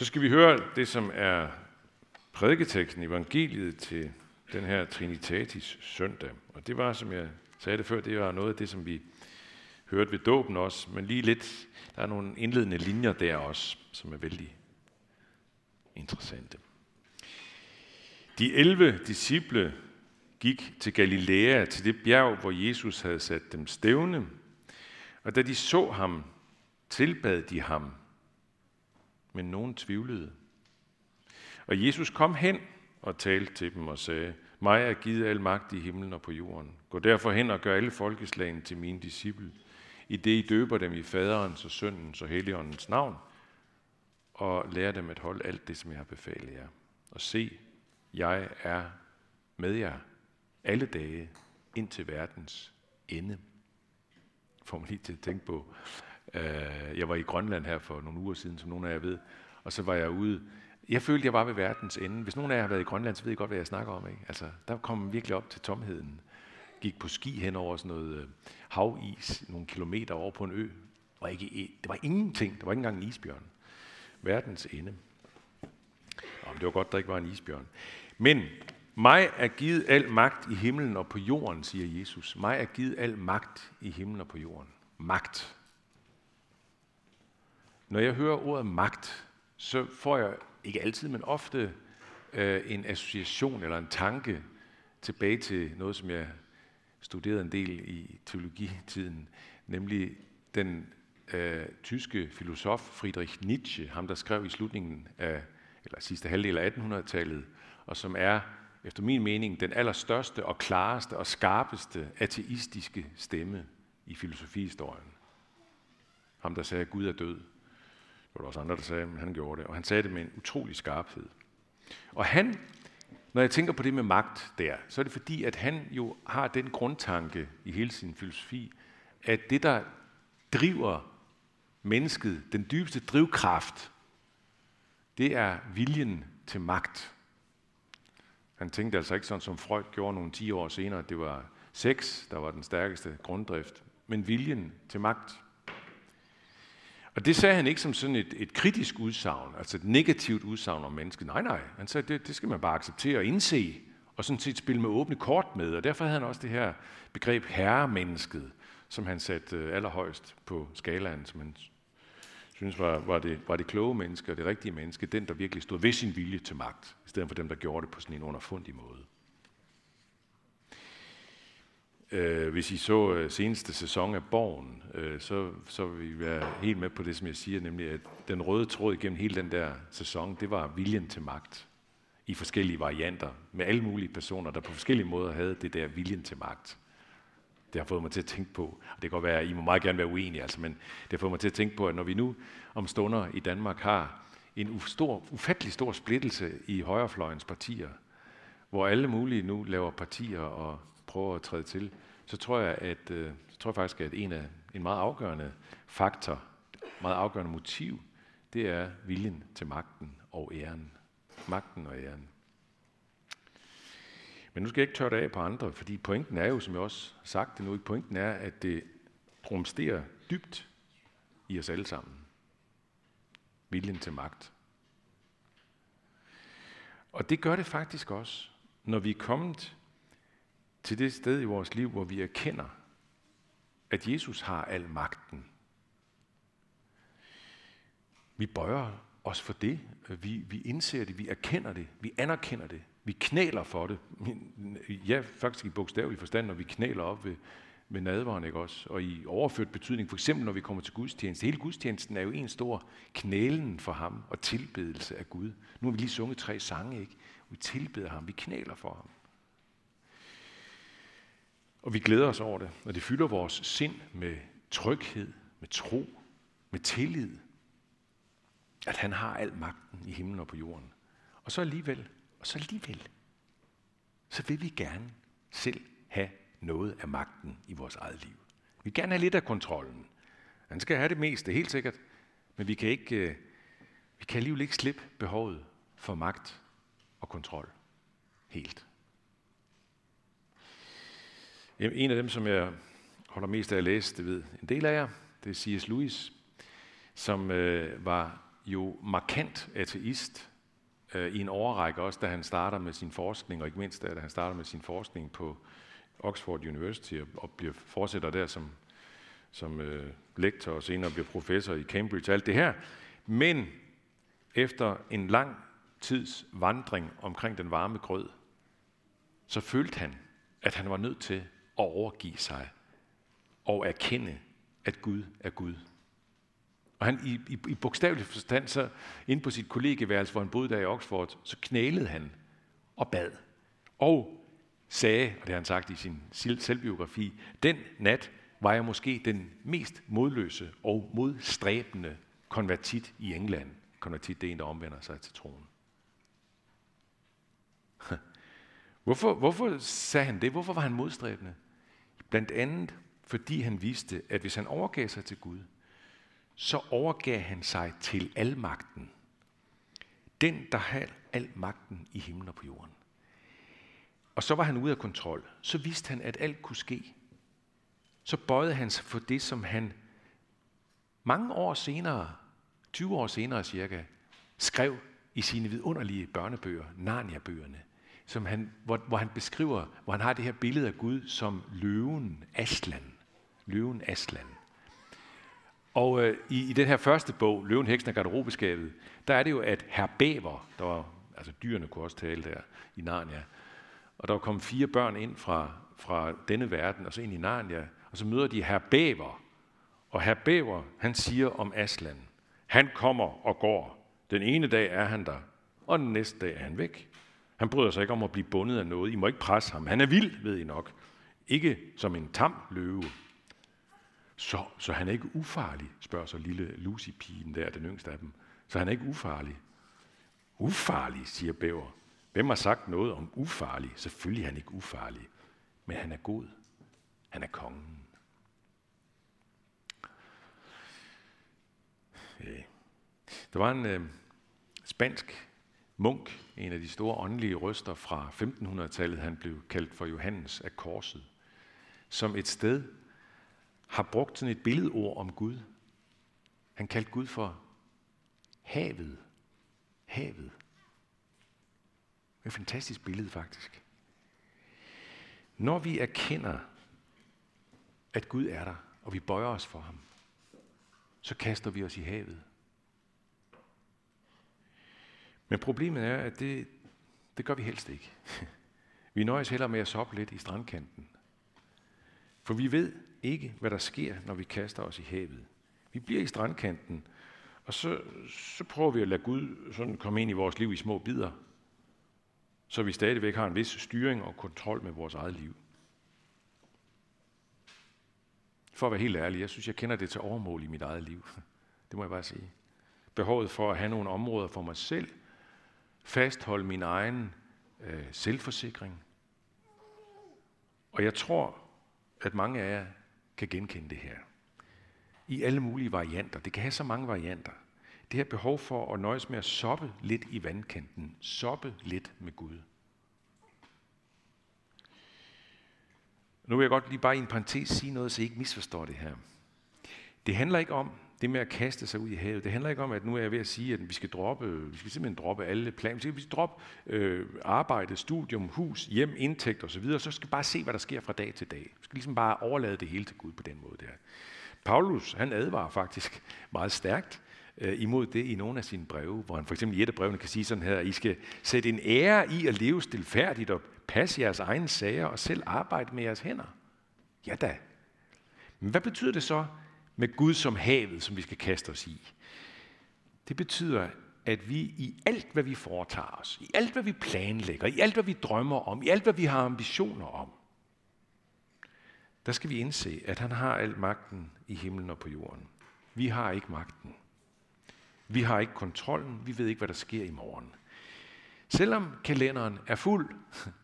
Så skal vi høre det, som er prædiketeksten, evangeliet til den her Trinitatis søndag. Og det var, som jeg sagde det før, det var noget af det, som vi hørte ved dåben også, men lige lidt, der er nogle indledende linjer der også, som er vældig interessante. De 11 disciple gik til Galilea, til det bjerg, hvor Jesus havde sat dem stævne. Og da de så ham, tilbad de ham, men nogen tvivlede. Og Jesus kom hen og talte til dem og sagde, mig er givet al magt i himlen og på jorden. Gå derfor hen og gør alle folkeslagene til mine disciple, i det I døber dem i faderens og søndens og helligåndens navn, og lærer dem at holde alt det, som jeg har befalet jer. Og se, jeg er med jer alle dage ind til verdens ende. Får man lige til at tænke på. Øh, jeg var i Grønland her for nogle uger siden, som nogle af jer ved, og så var jeg ude. Jeg følte, jeg var ved verdens ende. Hvis nogen af jer har været i Grønland, så ved I godt, hvad jeg snakker om. Ikke? Altså, der kom man virkelig op til tomheden. Gik på ski hen over sådan noget øh, havis, nogle kilometer over på en ø. Der var, ikke, e, det var ingenting. Der var ikke engang en isbjørn. Verdens ende. Og det var godt, der ikke var en isbjørn. Men mig er givet al magt i himlen og på jorden, siger Jesus. Mig er givet al magt i himlen og på jorden. Magt. Når jeg hører ordet magt, så får jeg ikke altid, men ofte øh, en association eller en tanke tilbage til noget, som jeg studerede en del i teologitiden, nemlig den øh, tyske filosof Friedrich Nietzsche, ham der skrev i slutningen af, eller sidste halvdel af 1800-tallet, og som er efter min mening, den allerstørste og klareste og skarpeste ateistiske stemme i filosofihistorien. Ham, der sagde, at Gud er død. Det var der også andre, der sagde, men han gjorde det. Og han sagde det med en utrolig skarphed. Og han, når jeg tænker på det med magt der, så er det fordi, at han jo har den grundtanke i hele sin filosofi, at det, der driver mennesket, den dybeste drivkraft, det er viljen til magt. Han tænkte altså ikke sådan, som Freud gjorde nogle 10 år senere, at det var sex, der var den stærkeste grunddrift, men viljen til magt. Og det sagde han ikke som sådan et, et kritisk udsagn, altså et negativt udsagn om mennesket. Nej, nej. Han sagde, det, det skal man bare acceptere og indse, og sådan set spille med åbne kort med. Og derfor havde han også det her begreb herremennesket, som han satte øh, allerhøjst på skalaen, som han synes var, var, det, var det kloge menneske og det rigtige menneske, den, der virkelig stod ved sin vilje til magt, i stedet for dem, der gjorde det på sådan en underfundig måde. Øh, hvis I så øh, seneste sæson af Borgen, øh, så, så vil I være helt med på det, som jeg siger, nemlig at den røde tråd igennem hele den der sæson, det var viljen til magt i forskellige varianter, med alle mulige personer, der på forskellige måder havde det der viljen til magt. Det har fået mig til at tænke på, og det kan godt være, at I må meget gerne være uenige, altså, men det har fået mig til at tænke på, at når vi nu om stunder i Danmark har en stor, ufattelig stor splittelse i højrefløjens partier, hvor alle mulige nu laver partier og prøver at træde til, så tror jeg, at, øh, så tror jeg faktisk, at en, af, en meget afgørende faktor, meget afgørende motiv, det er viljen til magten og æren. Magten og æren. Men nu skal jeg ikke tørre det af på andre, fordi pointen er jo, som jeg også har sagt det nu, pointen er, at det rumsterer dybt i os alle sammen. Viljen til magt. Og det gør det faktisk også, når vi er kommet til det sted i vores liv, hvor vi erkender, at Jesus har al magten. Vi bøjer os for det. Vi, vi indser det, vi erkender det, vi anerkender det. Vi knæler for det. Ja, faktisk i bogstavelig forstand, når vi knæler op ved, ved nadvaren, ikke også? Og i overført betydning, for eksempel når vi kommer til gudstjeneste. Hele gudstjenesten er jo en stor knælen for ham og tilbedelse af Gud. Nu har vi lige sunget tre sange, ikke? Vi tilbeder ham, vi knæler for ham. Og vi glæder os over det, og det fylder vores sind med tryghed, med tro, med tillid, at han har al magten i himlen og på jorden. Og så alligevel, og så alligevel, så vil vi gerne selv have noget af magten i vores eget liv. Vi vil gerne have lidt af kontrollen. Han skal have det meste, helt sikkert. Men vi kan, ikke, øh, vi kan alligevel ikke slippe behovet for magt og kontrol helt. En af dem, som jeg holder mest af at læse, det ved en del af jer, det er C.S. Lewis, som øh, var jo markant ateist øh, i en overrække, også da han starter med sin forskning, og ikke mindst da han starter med sin forskning på Oxford University og, og bliver fortsætter der som, som øh, lektor og senere bliver professor i Cambridge, alt det her. Men efter en lang tids vandring omkring den varme grød, så følte han, at han var nødt til overgive sig og erkende, at Gud er Gud. Og han i, i, i bogstavelig forstand, så inde på sit kollegeværelse, hvor han boede der i Oxford, så knælede han og bad. Og sagde, og det har han sagt i sin selvbiografi, den nat var jeg måske den mest modløse og modstræbende konvertit i England. Konvertit, det er en, der omvender sig til troen. Hvorfor, hvorfor sagde han det? Hvorfor var han modstræbende? Blandt andet, fordi han vidste, at hvis han overgav sig til Gud, så overgav han sig til almagten. Den, der har al magten i himlen og på jorden. Og så var han ude af kontrol. Så vidste han, at alt kunne ske. Så bøjede han sig for det, som han mange år senere, 20 år senere cirka, skrev i sine vidunderlige børnebøger, Narnia-bøgerne, som han, hvor, hvor han beskriver, hvor han har det her billede af Gud som løven Aslan. Løven Aslan. Og øh, i, i den her første bog, Løven, Heksen og Garderobeskabet, der er det jo, at herr Bæver, der var, altså dyrene kunne også tale der i Narnia, og der kom fire børn ind fra, fra denne verden, og så ind i Narnia, og så møder de herr Bæver. Og herr Bæver, han siger om Aslan, han kommer og går. Den ene dag er han der, og den næste dag er han væk. Han bryder sig ikke om at blive bundet af noget. I må ikke presse ham. Han er vild, ved I nok. Ikke som en tam løve. Så, så han er ikke ufarlig, spørger så lille Lucy-pigen der, den yngste af dem. Så han er ikke ufarlig. Ufarlig, siger Bæver. Hvem har sagt noget om ufarlig? Selvfølgelig er han ikke ufarlig. Men han er god. Han er kongen. Øh, der var en øh, spansk munk, en af de store åndelige røster fra 1500-tallet, han blev kaldt for Johannes af Korset, som et sted har brugt sådan et billedord om Gud. Han kaldte Gud for havet. Havet. Det er et fantastisk billede faktisk. Når vi erkender, at Gud er der, og vi bøjer os for ham, så kaster vi os i havet. Men problemet er, at det, det gør vi helst ikke. Vi nøjes heller med at soppe lidt i strandkanten. For vi ved ikke, hvad der sker, når vi kaster os i havet. Vi bliver i strandkanten, og så, så prøver vi at lade Gud sådan komme ind i vores liv i små bidder, så vi stadigvæk har en vis styring og kontrol med vores eget liv. For at være helt ærlig, jeg synes, jeg kender det til overmål i mit eget liv. Det må jeg bare sige. Behovet for at have nogle områder for mig selv, fastholde min egen øh, selvforsikring. Og jeg tror, at mange af jer kan genkende det her. I alle mulige varianter. Det kan have så mange varianter. Det her behov for at nøjes med at soppe lidt i vandkanten. Soppe lidt med Gud. Nu vil jeg godt lige bare i en parentes sige noget, så I ikke misforstår det her. Det handler ikke om, det med at kaste sig ud i havet, det handler ikke om, at nu er jeg ved at sige, at vi skal droppe, vi skal simpelthen droppe alle planer. Vi skal droppe øh, arbejde, studium, hus, hjem, indtægt osv., så skal vi bare se, hvad der sker fra dag til dag. Vi skal ligesom bare overlade det hele til Gud på den måde der. Paulus, han advarer faktisk meget stærkt øh, imod det i nogle af sine breve, hvor han for eksempel i et af brevene kan sige sådan her, I skal sætte en ære i at leve stilfærdigt og passe jeres egne sager og selv arbejde med jeres hænder. Ja da. Men hvad betyder det så med Gud som havet, som vi skal kaste os i? Det betyder, at vi i alt, hvad vi foretager os, i alt, hvad vi planlægger, i alt, hvad vi drømmer om, i alt, hvad vi har ambitioner om, der skal vi indse, at han har al magten i himlen og på jorden. Vi har ikke magten. Vi har ikke kontrollen. Vi ved ikke, hvad der sker i morgen. Selvom kalenderen er fuld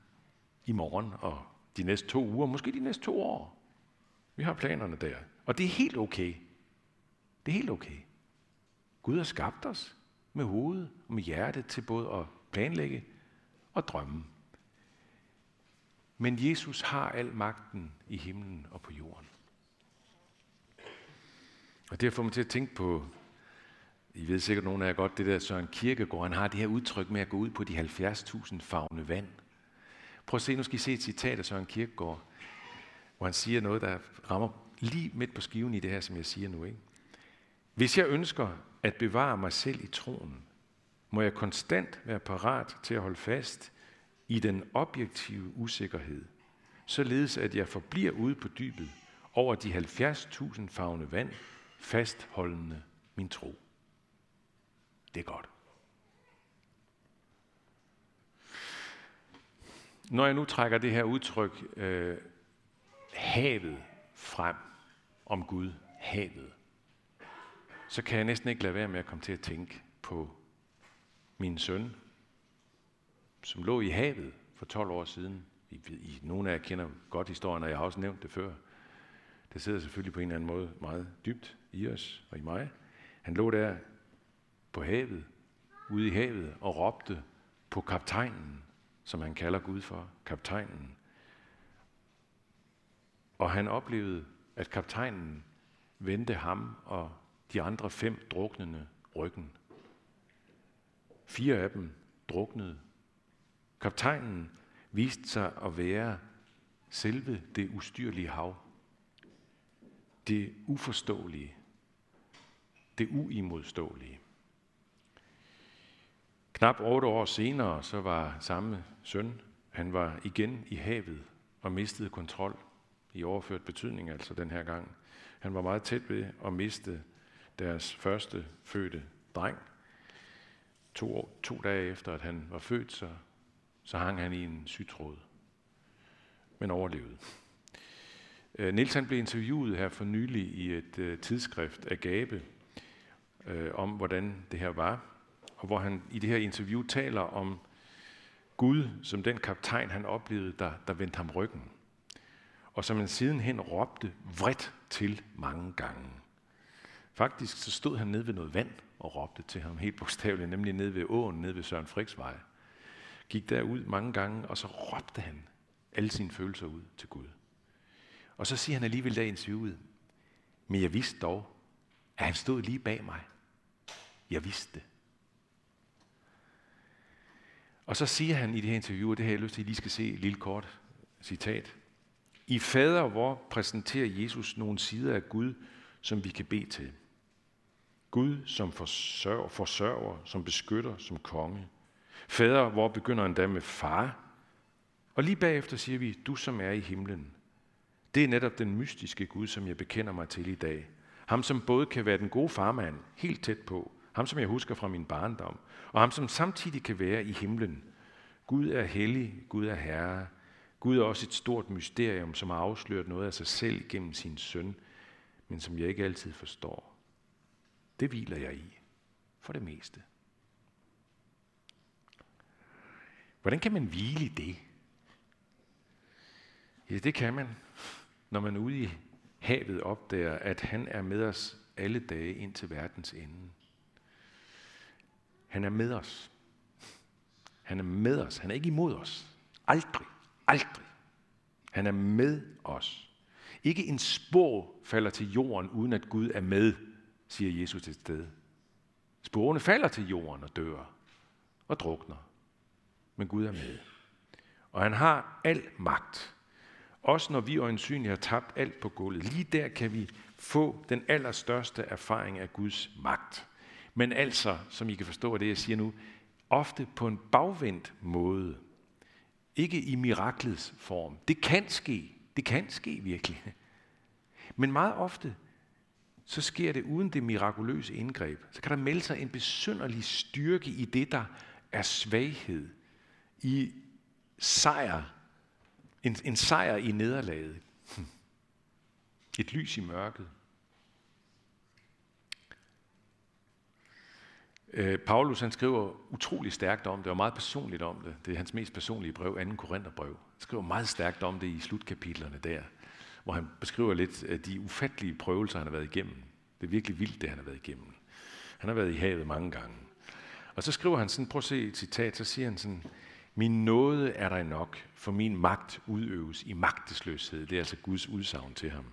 i morgen og de næste to uger, måske de næste to år. Vi har planerne der. Og det er helt okay. Det er helt okay. Gud har skabt os med hovedet og med hjertet til både at planlægge og drømme. Men Jesus har al magten i himlen og på jorden. Og det får mig til at tænke på I ved sikkert nogen af jer godt, det der Søren Kierkegaard, han har det her udtryk med at gå ud på de 70.000 fagne vand. Prøv at se, nu skal I se et citat af Søren Kierkegaard, hvor han siger noget, der rammer lige midt på skiven i det her, som jeg siger nu. Ikke? Hvis jeg ønsker at bevare mig selv i troen, må jeg konstant være parat til at holde fast i den objektive usikkerhed, således at jeg forbliver ude på dybet over de 70.000 fagne vand, fastholdende min tro. Det er godt. Når jeg nu trækker det her udtryk, øh, havet frem om Gud, havet, så kan jeg næsten ikke lade være med at komme til at tænke på min søn, som lå i havet for 12 år siden. I, I, nogle af jer kender godt historien, og jeg har også nævnt det før. Det sidder selvfølgelig på en eller anden måde meget dybt i os og i mig. Han lå der på havet, ude i havet, og råbte på kaptajnen, som han kalder Gud for, kaptajnen. Og han oplevede, at kaptajnen vendte ham og de andre fem druknende ryggen. Fire af dem druknede. Kaptajnen viste sig at være selve det ustyrlige hav. Det uforståelige. Det uimodståelige. Knap otte år senere, så var samme søn, han var igen i havet og mistede kontrol i overført betydning, altså den her gang. Han var meget tæt ved at miste deres første fødte dreng. To, år, to dage efter, at han var født, så, så hang han i en sygtråd, men overlevede. Øh, Niels han blev interviewet her for nylig i et uh, tidsskrift af Gabe, uh, om hvordan det her var, og hvor han i det her interview taler om Gud som den kaptajn, han oplevede, der, der vendte ham ryggen. Og som han sidenhen råbte vredt til mange gange. Faktisk så stod han nede ved noget vand og råbte til ham helt bogstaveligt, nemlig nede ved åen, nede ved Søren Friksvej. Gik derud mange gange, og så råbte han alle sine følelser ud til Gud. Og så siger han alligevel der i interviewet, men jeg vidste dog, at han stod lige bag mig. Jeg vidste det. Og så siger han i det her interview, og det har jeg lyst til, at I lige skal se et lille kort citat. I fader hvor præsenterer Jesus nogle sider af Gud, som vi kan bede til. Gud som forsørger, forsørger, som beskytter, som konge. Fader, hvor begynder endda med far. Og lige bagefter siger vi, du som er i himlen. Det er netop den mystiske Gud, som jeg bekender mig til i dag. Ham, som både kan være den gode farmand, helt tæt på, ham, som jeg husker fra min barndom, og ham, som samtidig kan være i himlen. Gud er hellig, Gud er herre. Gud er også et stort mysterium, som har afsløret noget af sig selv gennem sin søn, men som jeg ikke altid forstår. Det hviler jeg i, for det meste. Hvordan kan man hvile i det? Ja, det kan man, når man ude i havet opdager, at han er med os alle dage ind til verdens ende. Han er med os. Han er med os. Han er ikke imod os. Aldrig. Aldrig. Han er med os. Ikke en spor falder til jorden, uden at Gud er med, siger Jesus til sted. Sporene falder til jorden og dør og drukner. Men Gud er med. Og han har al magt. Også når vi øjensynligt har tabt alt på gulvet. Lige der kan vi få den allerstørste erfaring af Guds magt. Men altså, som I kan forstå af det, jeg siger nu, ofte på en bagvendt måde. Ikke i miraklets form. Det kan ske. Det kan ske virkelig. Men meget ofte, så sker det uden det mirakuløse indgreb. Så kan der melde sig en besynderlig styrke i det, der er svaghed. I sejr. En, en sejr i nederlaget. Et lys i mørket. Øh, Paulus han skriver utrolig stærkt om det, og meget personligt om det. Det er hans mest personlige brev, 2. Korintherbrev. Han skriver meget stærkt om det i slutkapitlerne der, hvor han beskriver lidt af de ufattelige prøvelser, han har været igennem. Det er virkelig vildt, det han har været igennem. Han har været i havet mange gange. Og så skriver han sådan, prøv at se et citat, så siger han sådan, min nåde er dig nok, for min magt udøves i magtesløshed. Det er altså Guds udsagn til ham.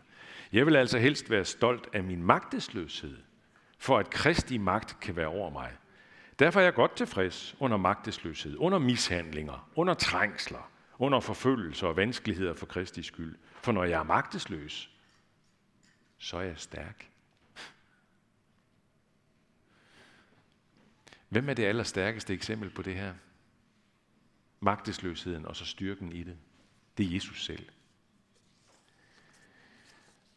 Jeg vil altså helst være stolt af min magtesløshed, for at Kristi magt kan være over mig. Derfor er jeg godt tilfreds under magtesløshed, under mishandlinger, under trængsler, under forfølgelser og vanskeligheder for Kristi skyld. For når jeg er magtesløs, så er jeg stærk. Hvem er det allerstærkeste eksempel på det her? Magtesløsheden og så styrken i det. Det er Jesus selv.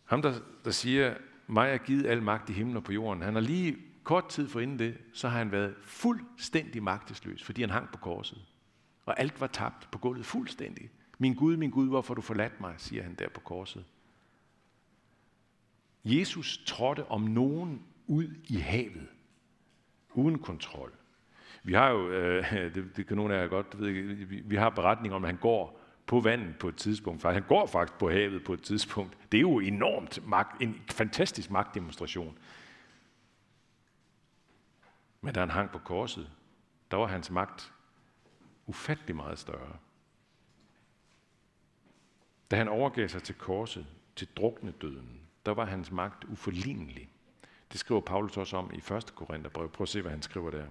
Ham, der, der siger, mig er givet al magt i himlen og på jorden, han har lige kort tid for inden det, så har han været fuldstændig magtesløs, fordi han hang på korset. Og alt var tabt på gulvet fuldstændig. Min Gud, min Gud, hvorfor du forladt mig, siger han der på korset. Jesus trådte om nogen ud i havet, uden kontrol. Vi har jo, øh, det, det kan nogle af jer godt ved, vi, vi har beretning om, at han går på vandet på et tidspunkt. Han går faktisk på havet på et tidspunkt. Det er jo enormt magt, en fantastisk magtdemonstration. Men da han hang på korset, der var hans magt ufattelig meget større. Da han overgav sig til korset, til drukne døden, der var hans magt uforlignelig. Det skriver Paulus også om i 1. Korintherbrev. Prøv at se, hvad han skriver der.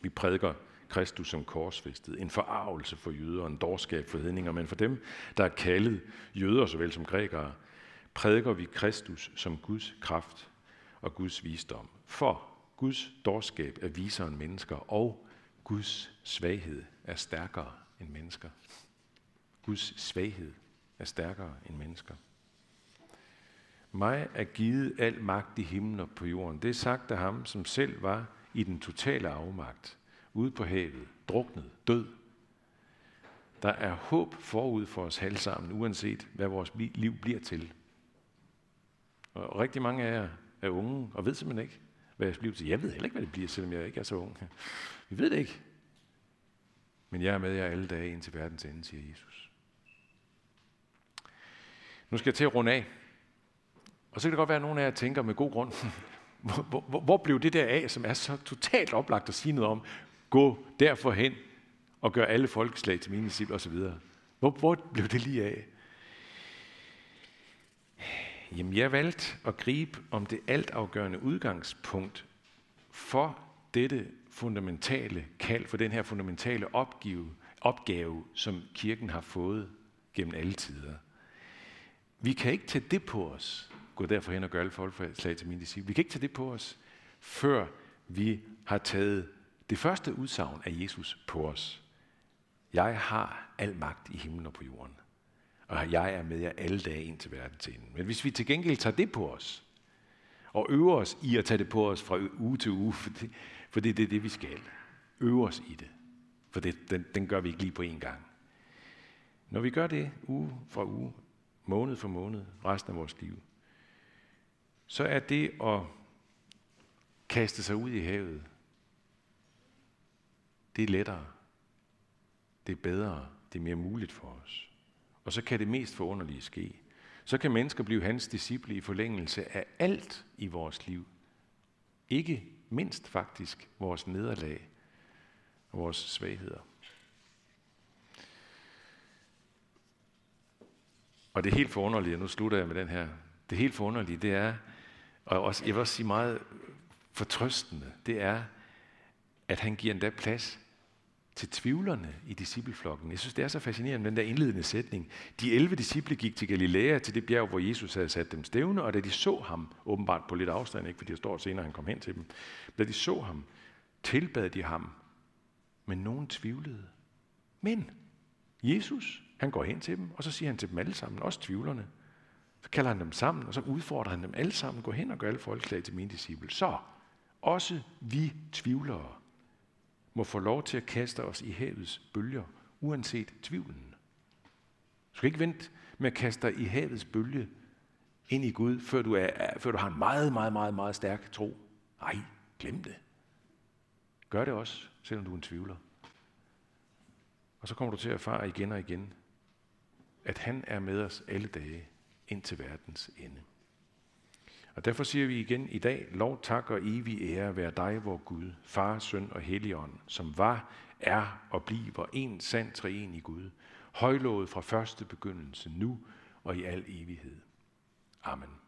Vi prædiker Kristus som korsfæstet, en forarvelse for jøder, en dårskab for hedninger, men for dem, der er kaldet jøder såvel som grækere, prædiker vi Kristus som Guds kraft og Guds visdom. For Guds dårskab er visere end mennesker, og Guds svaghed er stærkere end mennesker. Guds svaghed er stærkere end mennesker. Mig er givet al magt i himlen og på jorden. Det er sagt af ham, som selv var i den totale afmagt, ude på havet, druknet, død. Der er håb forud for os alle sammen, uanset hvad vores liv bliver til. Og rigtig mange af jer er unge og ved simpelthen ikke, hvad jeres liv til. Jeg ved heller ikke, hvad det bliver, selvom jeg ikke er så ung. Vi ved det ikke. Men jeg er med jer alle dage indtil verdens ende, siger Jesus. Nu skal jeg til at runde af. Og så kan det godt være, at nogle af jer tænker med god grund, hvor, hvor, hvor blev det der af, som er så totalt oplagt at sige noget om, gå derfor hen og gør alle folkeslag til mine disciple osv. Hvor, hvor blev det lige af? Jamen, jeg valgte at gribe om det altafgørende udgangspunkt for dette fundamentale kald, for den her fundamentale opgave, opgave, som kirken har fået gennem alle tider. Vi kan ikke tage det på os, gå derfor hen og gøre alle folkeslag til mine disciple. Vi kan ikke tage det på os, før vi har taget det første udsagn af Jesus på os. Jeg har al magt i himlen og på jorden. Og jeg er med jer alle dage ind til verdens ende. Men hvis vi til gengæld tager det på os, og øver os i at tage det på os fra uge til uge, for det, for det, det er det, vi skal. Øve os i det. For det, den, den gør vi ikke lige på én gang. Når vi gør det uge for uge, måned for måned, resten af vores liv, så er det at kaste sig ud i havet, det er lettere. Det er bedre. Det er mere muligt for os. Og så kan det mest forunderlige ske. Så kan mennesker blive hans disciple i forlængelse af alt i vores liv. Ikke mindst faktisk vores nederlag og vores svagheder. Og det helt forunderlige, nu slutter jeg med den her, det helt forunderlige, det er, og også, jeg vil også sige meget fortrøstende, det er, at han giver endda plads til tvivlerne i discipleflokken. Jeg synes, det er så fascinerende, den der indledende sætning. De 11 disciple gik til Galilea, til det bjerg, hvor Jesus havde sat dem stævne, og da de så ham, åbenbart på lidt afstand, ikke, fordi der står senere, han kom hen til dem, da de så ham, tilbad de ham, men nogen tvivlede. Men Jesus, han går hen til dem, og så siger han til dem alle sammen, også tvivlerne, så kalder han dem sammen, og så udfordrer han dem alle sammen, gå hen og gør alle folkeslag til mine disciple. Så, også vi tvivlere, må få lov til at kaste os i havets bølger, uanset tvivlen. Du skal ikke vente med at kaste dig i havets bølge ind i Gud, før du, er, før du har en meget, meget, meget, meget stærk tro. Nej, glem det. Gør det også, selvom du er en tvivler. Og så kommer du til at erfare igen og igen, at han er med os alle dage ind til verdens ende. Og derfor siger vi igen i dag, lov, tak og evig ære være dig, vor Gud, Far, Søn og Helligånd, som var, er og bliver en sand treen i Gud, højlået fra første begyndelse, nu og i al evighed. Amen.